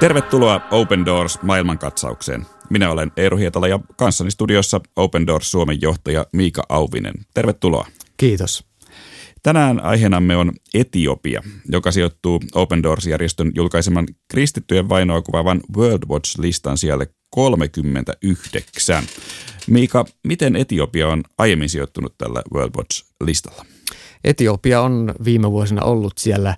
Tervetuloa Open Doors maailmankatsaukseen. Minä olen Eero Hietala ja kanssani studiossa Open Doors Suomen johtaja Miika Auvinen. Tervetuloa. Kiitos. Tänään aiheenamme on Etiopia, joka sijoittuu Open Doors-järjestön julkaiseman kristittyjen vainoa kuvaavan World Watch-listan siellä 39. Miika, miten Etiopia on aiemmin sijoittunut tällä World Watch-listalla? Etiopia on viime vuosina ollut siellä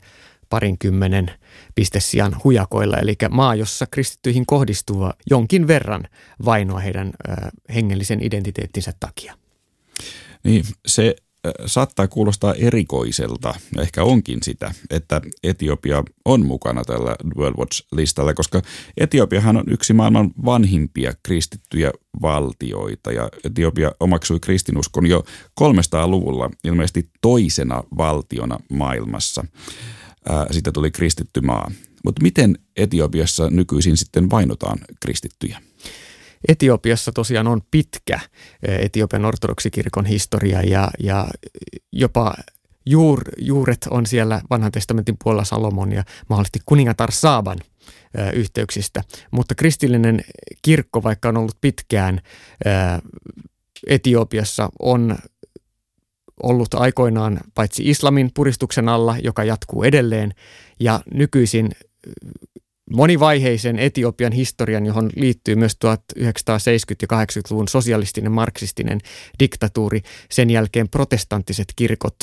parinkymmenen pistesijan hujakoilla, eli maa, jossa kristittyihin kohdistuu jonkin verran vainoa heidän ö, hengellisen identiteettinsä takia. Niin, se saattaa kuulostaa erikoiselta, ja ehkä onkin sitä, että Etiopia on mukana tällä World Watch-listalla, koska Etiopiahan on yksi maailman vanhimpia kristittyjä valtioita, ja Etiopia omaksui kristinuskon jo 300-luvulla ilmeisesti toisena valtiona maailmassa. Siitä tuli kristitty maa. Mutta miten Etiopiassa nykyisin sitten vainotaan kristittyjä? Etiopiassa tosiaan on pitkä Etiopian ortodoksikirkon historia ja, ja jopa juur, juuret on siellä vanhan testamentin puolella Salomon ja mahdollisesti kuningatar Saaban yhteyksistä. Mutta kristillinen kirkko, vaikka on ollut pitkään Etiopiassa, on ollut aikoinaan paitsi islamin puristuksen alla, joka jatkuu edelleen, ja nykyisin monivaiheisen Etiopian historian, johon liittyy myös 1970- ja 80-luvun sosialistinen marksistinen diktatuuri. Sen jälkeen protestanttiset kirkot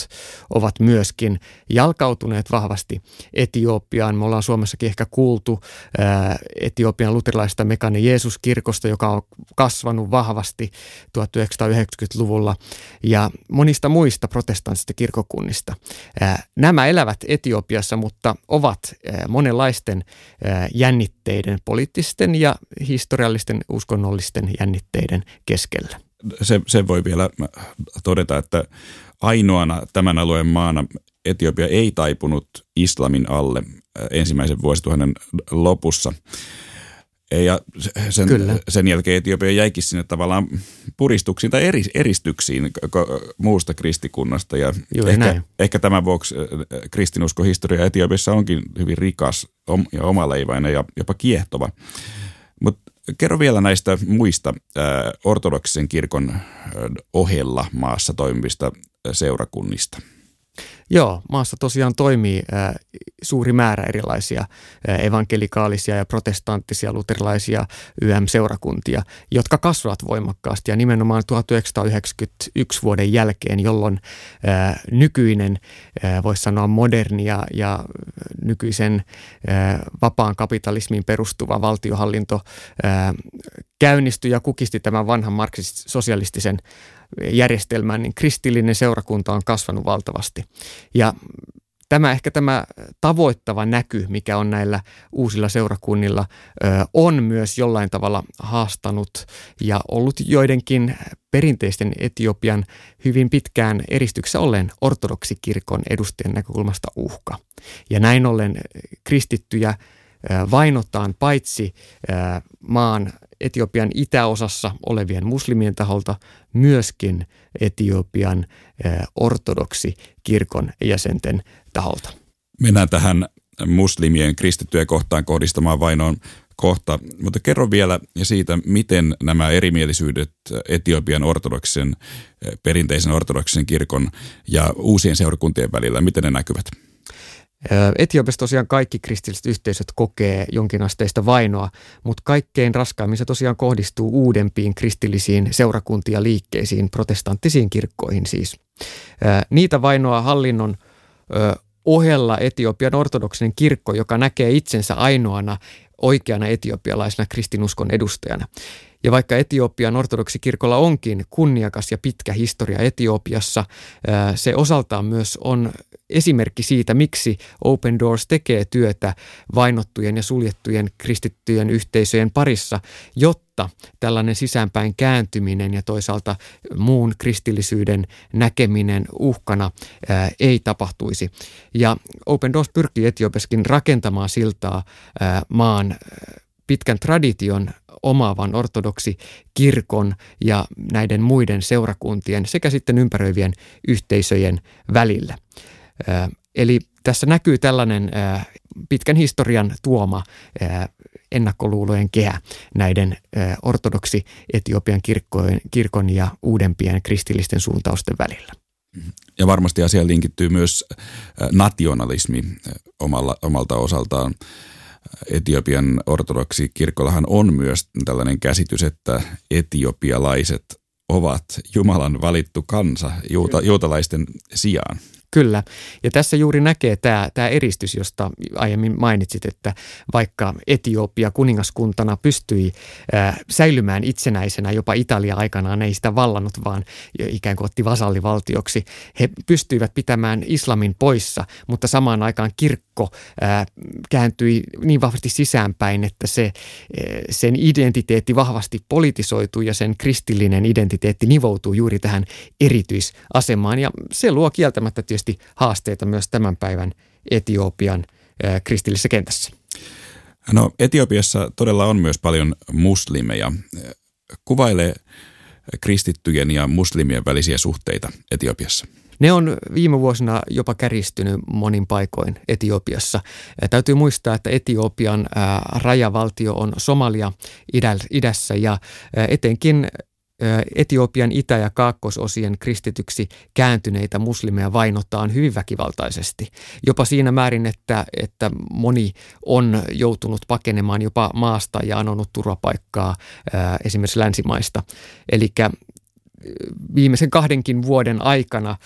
ovat myöskin jalkautuneet vahvasti Etiopiaan. Me ollaan Suomessakin ehkä kuultu ää, Etiopian luterilaista Mekane Jeesus-kirkosta, joka on kasvanut vahvasti 1990-luvulla ja monista muista protestanttisista kirkokunnista. Ää, nämä elävät Etiopiassa, mutta ovat ää, monenlaisten jännitteiden, poliittisten ja historiallisten uskonnollisten jännitteiden keskellä. Se, se voi vielä todeta, että ainoana tämän alueen maana Etiopia ei taipunut islamin alle ensimmäisen vuosituhannen lopussa. Ja sen, sen jälkeen Etiopia jäikin sinne tavallaan puristuksiin tai eri, eristyksiin muusta kristikunnasta. Ja ehkä, ehkä tämän vuoksi kristinuskohistoria Etiopiassa onkin hyvin rikas ja omaleivainen ja jopa kiehtova. Mutta kerro vielä näistä muista ortodoksisen kirkon ohella maassa toimivista seurakunnista. Joo, maassa tosiaan toimii äh, suuri määrä erilaisia äh, evankelikaalisia ja protestanttisia luterilaisia YM-seurakuntia, jotka kasvavat voimakkaasti ja nimenomaan 1991 vuoden jälkeen, jolloin äh, nykyinen, voisi sanoa moderni ja, ja nykyisen vapaan kapitalismiin perustuva valtiohallinto käynnistyi ja kukisti tämän vanhan marksist-sosialistisen järjestelmään, niin kristillinen seurakunta on kasvanut valtavasti. Ja tämä ehkä tämä tavoittava näky, mikä on näillä uusilla seurakunnilla, on myös jollain tavalla haastanut ja ollut joidenkin perinteisten Etiopian hyvin pitkään eristyksessä ollen ortodoksikirkon edustajien näkökulmasta uhka. Ja näin ollen kristittyjä vainotaan paitsi maan Etiopian itäosassa olevien muslimien taholta, myöskin Etiopian ortodoksi kirkon jäsenten taholta. Mennään tähän muslimien kristittyjä kohtaan kohdistamaan vainoon kohta, mutta kerro vielä siitä, miten nämä erimielisyydet Etiopian ortodoksisen, perinteisen ortodoksisen kirkon ja uusien seurakuntien välillä, miten ne näkyvät? Etiopiassa tosiaan kaikki kristilliset yhteisöt kokee jonkinasteista vainoa, mutta kaikkein raskaimmin se tosiaan kohdistuu uudempiin kristillisiin seurakuntia ja liikkeisiin, protestanttisiin kirkkoihin siis. Niitä vainoa hallinnon ohella Etiopian ortodoksinen kirkko, joka näkee itsensä ainoana oikeana etiopialaisena kristinuskon edustajana. Ja vaikka Etiopian ortodoksikirkolla onkin kunniakas ja pitkä historia Etiopiassa, se osaltaan myös on esimerkki siitä, miksi Open Doors tekee työtä vainottujen ja suljettujen kristittyjen yhteisöjen parissa, jotta tällainen sisäänpäin kääntyminen ja toisaalta muun kristillisyyden näkeminen uhkana ei tapahtuisi. Ja Open Doors pyrkii Etiopeskin rakentamaan siltaa maan pitkän tradition omaavan ortodoksi kirkon ja näiden muiden seurakuntien sekä sitten ympäröivien yhteisöjen välillä. Eli tässä näkyy tällainen pitkän historian tuoma ennakkoluulojen kehä näiden ortodoksi Etiopian kirkkojen, kirkon ja uudempien kristillisten suuntausten välillä. Ja varmasti asia linkittyy myös nationalismi omalla, omalta osaltaan. Etiopian ortodoksi kirkollahan on myös tällainen käsitys, että etiopialaiset ovat Jumalan valittu kansa juuta, juutalaisten sijaan. Kyllä. Ja tässä juuri näkee tämä, tämä eristys, josta aiemmin mainitsit, että vaikka Etiopia kuningaskuntana pystyi äh, säilymään itsenäisenä, jopa Italia aikanaan ei sitä vallannut, vaan ikään kuin otti vasallivaltioksi. He pystyivät pitämään islamin poissa, mutta samaan aikaan kirkko äh, kääntyi niin vahvasti sisäänpäin, että se, äh, sen identiteetti vahvasti politisoitui ja sen kristillinen identiteetti nivoutuu juuri tähän erityisasemaan. Ja se luo kieltämättä tietysti tietysti haasteita myös tämän päivän Etiopian kristillisessä kentässä. No Etiopiassa todella on myös paljon muslimeja. Kuvaile kristittyjen ja muslimien välisiä suhteita Etiopiassa. Ne on viime vuosina jopa kärjistynyt monin paikoin Etiopiassa. Täytyy muistaa, että Etiopian rajavaltio on Somalia idässä ja etenkin Etiopian itä- ja kaakkoisosien kristityksi kääntyneitä muslimeja vainotaan hyvin väkivaltaisesti. Jopa siinä määrin, että, että moni on joutunut pakenemaan jopa maasta ja anonut turvapaikkaa esimerkiksi länsimaista. Eli viimeisen kahdenkin vuoden aikana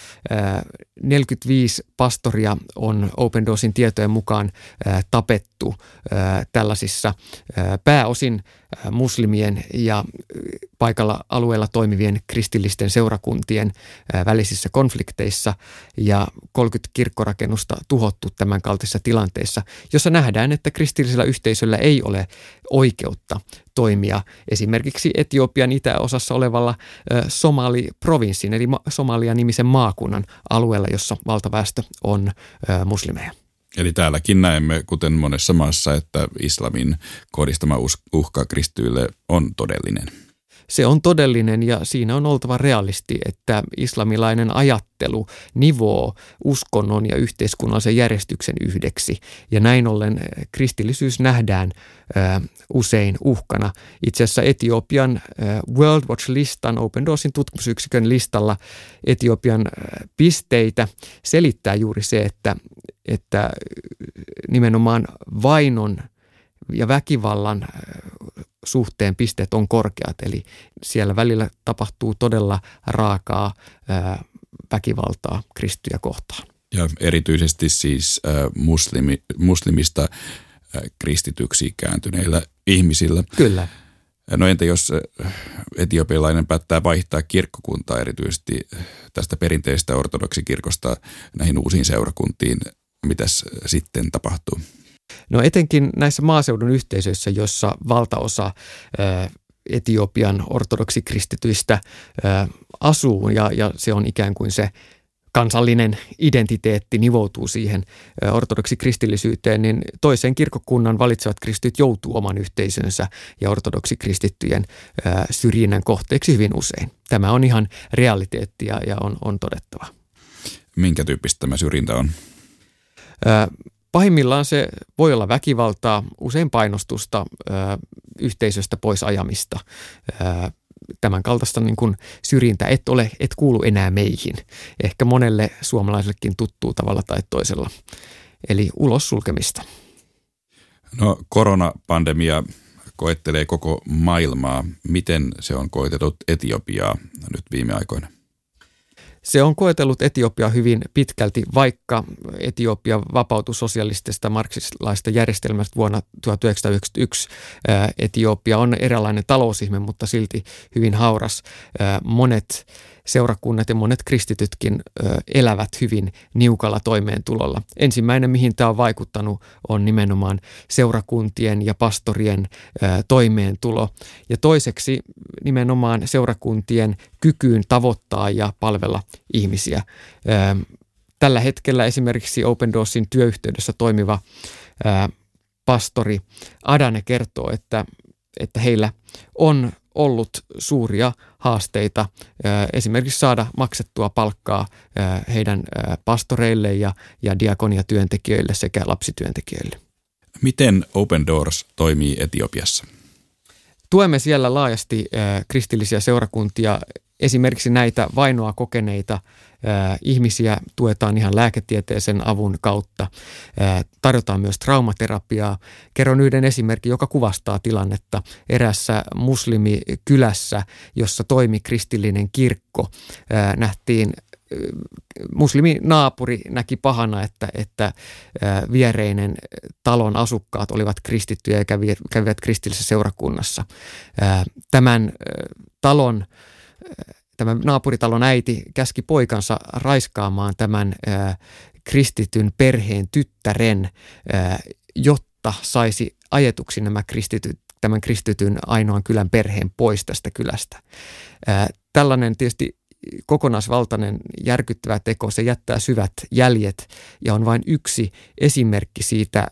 45 pastoria on Open Doorsin tietojen mukaan tapettu tällaisissa pääosin muslimien ja paikalla alueella toimivien kristillisten seurakuntien välisissä konflikteissa ja 30 kirkkorakennusta tuhottu tämän kaltaisissa tilanteissa, jossa nähdään, että kristillisellä yhteisöllä ei ole oikeutta toimia esimerkiksi Etiopian itäosassa olevalla Somali-provinssin eli Somalia-nimisen maakunnan alueella, jossa valtaväestö on muslimeja. Eli täälläkin näemme, kuten monessa maassa, että islamin kohdistama uhka kristyille on todellinen. Se on todellinen ja siinä on oltava realisti, että islamilainen ajattelu nivoo uskonnon ja yhteiskunnallisen järjestyksen yhdeksi. Ja näin ollen kristillisyys nähdään ö, usein uhkana. Itse asiassa Etiopian ö, World Watch-listan, Open Doorsin tutkimusyksikön listalla Etiopian pisteitä selittää juuri se, että että nimenomaan vainon ja väkivallan suhteen pisteet on korkeat. Eli siellä välillä tapahtuu todella raakaa väkivaltaa kristyjä kohtaan. Ja erityisesti siis muslimi, muslimista kristityksi kääntyneillä ihmisillä. Kyllä. No entä jos etiopialainen päättää vaihtaa kirkkokuntaa erityisesti tästä perinteisestä ortodoksikirkosta näihin uusiin seurakuntiin, mitäs sitten tapahtuu? No etenkin näissä maaseudun yhteisöissä, jossa valtaosa Etiopian ortodoksikristityistä asuu ja, ja se on ikään kuin se kansallinen identiteetti nivoutuu siihen ortodoksikristillisyyteen, niin toisen kirkkokunnan valitsevat kristityt joutuu oman yhteisönsä ja ortodoksikristittyjen syrjinnän kohteeksi hyvin usein. Tämä on ihan realiteetti ja, ja on, on todettava. Minkä tyyppistä tämä syrjintä on? Pahimmillaan se voi olla väkivaltaa, usein painostusta, yhteisöstä pois ajamista. Tämän kaltaista niin kuin syrjintä, et, ole, et kuulu enää meihin. Ehkä monelle suomalaisellekin tuttuu tavalla tai toisella. Eli ulos sulkemista. No koronapandemia koettelee koko maailmaa. Miten se on koetellut Etiopiaa nyt viime aikoina? Se on koetellut Etiopia hyvin pitkälti, vaikka Etiopia vapautui sosialistisesta marksilaista järjestelmästä vuonna 1991. Etiopia on eräänlainen talousihme, mutta silti hyvin hauras. Monet seurakunnat ja monet kristitytkin elävät hyvin niukalla toimeentulolla. Ensimmäinen, mihin tämä on vaikuttanut, on nimenomaan seurakuntien ja pastorien toimeentulo. Ja toiseksi nimenomaan seurakuntien kykyyn tavoittaa ja palvella ihmisiä. Tällä hetkellä esimerkiksi Open Doorsin työyhteydessä toimiva pastori Adane kertoo, että, että heillä on ollut suuria haasteita esimerkiksi saada maksettua palkkaa heidän pastoreille ja, ja diakoniatyöntekijöille sekä lapsityöntekijöille. Miten Open Doors toimii Etiopiassa? Tuemme siellä laajasti kristillisiä seurakuntia, esimerkiksi näitä vainoa kokeneita ihmisiä tuetaan ihan lääketieteisen avun kautta. Tarjotaan myös traumaterapiaa. Kerron yhden esimerkin, joka kuvastaa tilannetta. Erässä muslimikylässä, jossa toimi kristillinen kirkko, nähtiin muslimi naapuri näki pahana, että, että viereinen talon asukkaat olivat kristittyjä ja kävivät kristillisessä seurakunnassa. Tämän talon tämä naapuritalon äiti käski poikansa raiskaamaan tämän kristityn perheen tyttären, jotta saisi ajetuksi nämä kristityt, tämän kristityn ainoan kylän perheen pois tästä kylästä. Tällainen tietysti kokonaisvaltainen järkyttävä teko, se jättää syvät jäljet ja on vain yksi esimerkki siitä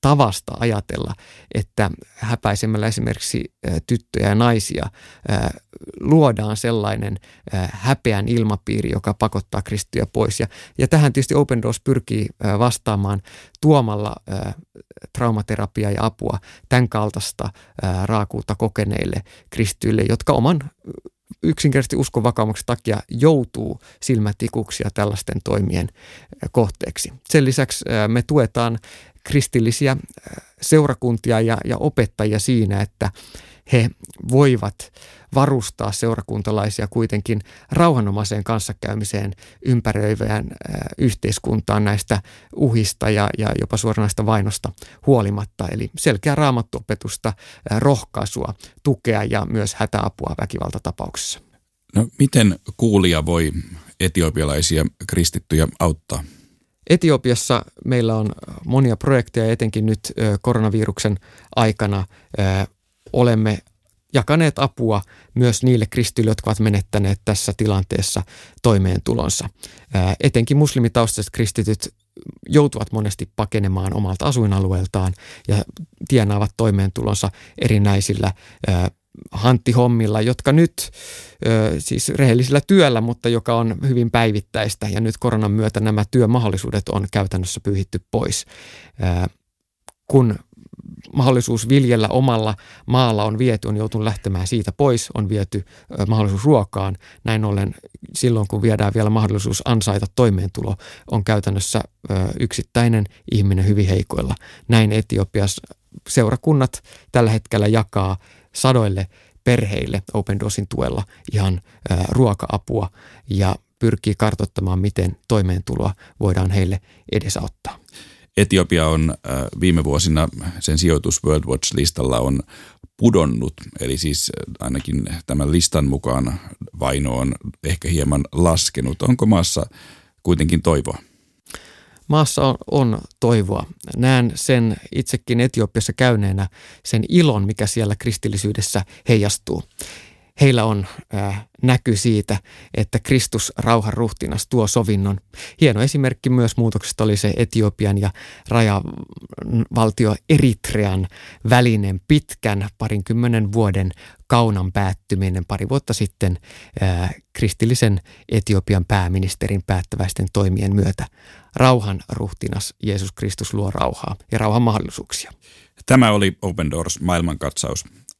tavasta ajatella, että häpäisemällä esimerkiksi tyttöjä ja naisia luodaan sellainen häpeän ilmapiiri, joka pakottaa kristittyjä pois. Ja, ja tähän tietysti Open Doors pyrkii vastaamaan tuomalla traumaterapiaa ja apua tämän kaltaista raakuutta kokeneille kristityille, jotka oman yksinkertaisesti uskonvakaumuksen takia joutuu silmätikuksia tällaisten toimien kohteeksi. Sen lisäksi me tuetaan kristillisiä seurakuntia ja, ja opettajia siinä, että he voivat varustaa seurakuntalaisia kuitenkin rauhanomaiseen kanssakäymiseen ympäröivään yhteiskuntaan näistä uhista ja, ja jopa suoranaista vainosta huolimatta. Eli selkeä raamattuopetusta, rohkaisua, tukea ja myös hätäapua väkivaltatapauksessa. No, miten kuulija voi etiopialaisia kristittyjä auttaa? Etiopiassa meillä on monia projekteja, etenkin nyt koronaviruksen aikana olemme jakaneet apua myös niille kristityille, jotka ovat menettäneet tässä tilanteessa toimeentulonsa. Etenkin muslimitaustaiset kristityt joutuvat monesti pakenemaan omalta asuinalueeltaan ja tienaavat toimeentulonsa erinäisillä hanttihommilla, jotka nyt siis rehellisellä työllä, mutta joka on hyvin päivittäistä ja nyt koronan myötä nämä työmahdollisuudet on käytännössä pyyhitty pois. Kun mahdollisuus viljellä omalla maalla on viety, on joutunut lähtemään siitä pois, on viety mahdollisuus ruokaan. Näin ollen silloin, kun viedään vielä mahdollisuus ansaita toimeentulo, on käytännössä yksittäinen ihminen hyvin heikoilla. Näin Etiopiassa seurakunnat tällä hetkellä jakaa sadoille perheille Open Doorsin tuella ihan ruoka-apua ja pyrkii kartoittamaan, miten toimeentuloa voidaan heille edesauttaa. Etiopia on viime vuosina, sen sijoitus World Watch-listalla on pudonnut, eli siis ainakin tämän listan mukaan vaino on ehkä hieman laskenut. Onko maassa kuitenkin toivoa? Maassa on, on toivoa. Näen sen itsekin Etiopiassa käyneenä, sen ilon, mikä siellä kristillisyydessä heijastuu heillä on äh, näky siitä, että Kristus rauhan ruhtinas tuo sovinnon. Hieno esimerkki myös muutoksesta oli se Etiopian ja rajavaltio Eritrean välinen pitkän parinkymmenen vuoden kaunan päättyminen pari vuotta sitten äh, kristillisen Etiopian pääministerin päättäväisten toimien myötä. Rauhan ruhtinas Jeesus Kristus luo rauhaa ja rauhan mahdollisuuksia. Tämä oli Open Doors maailmankatsaus.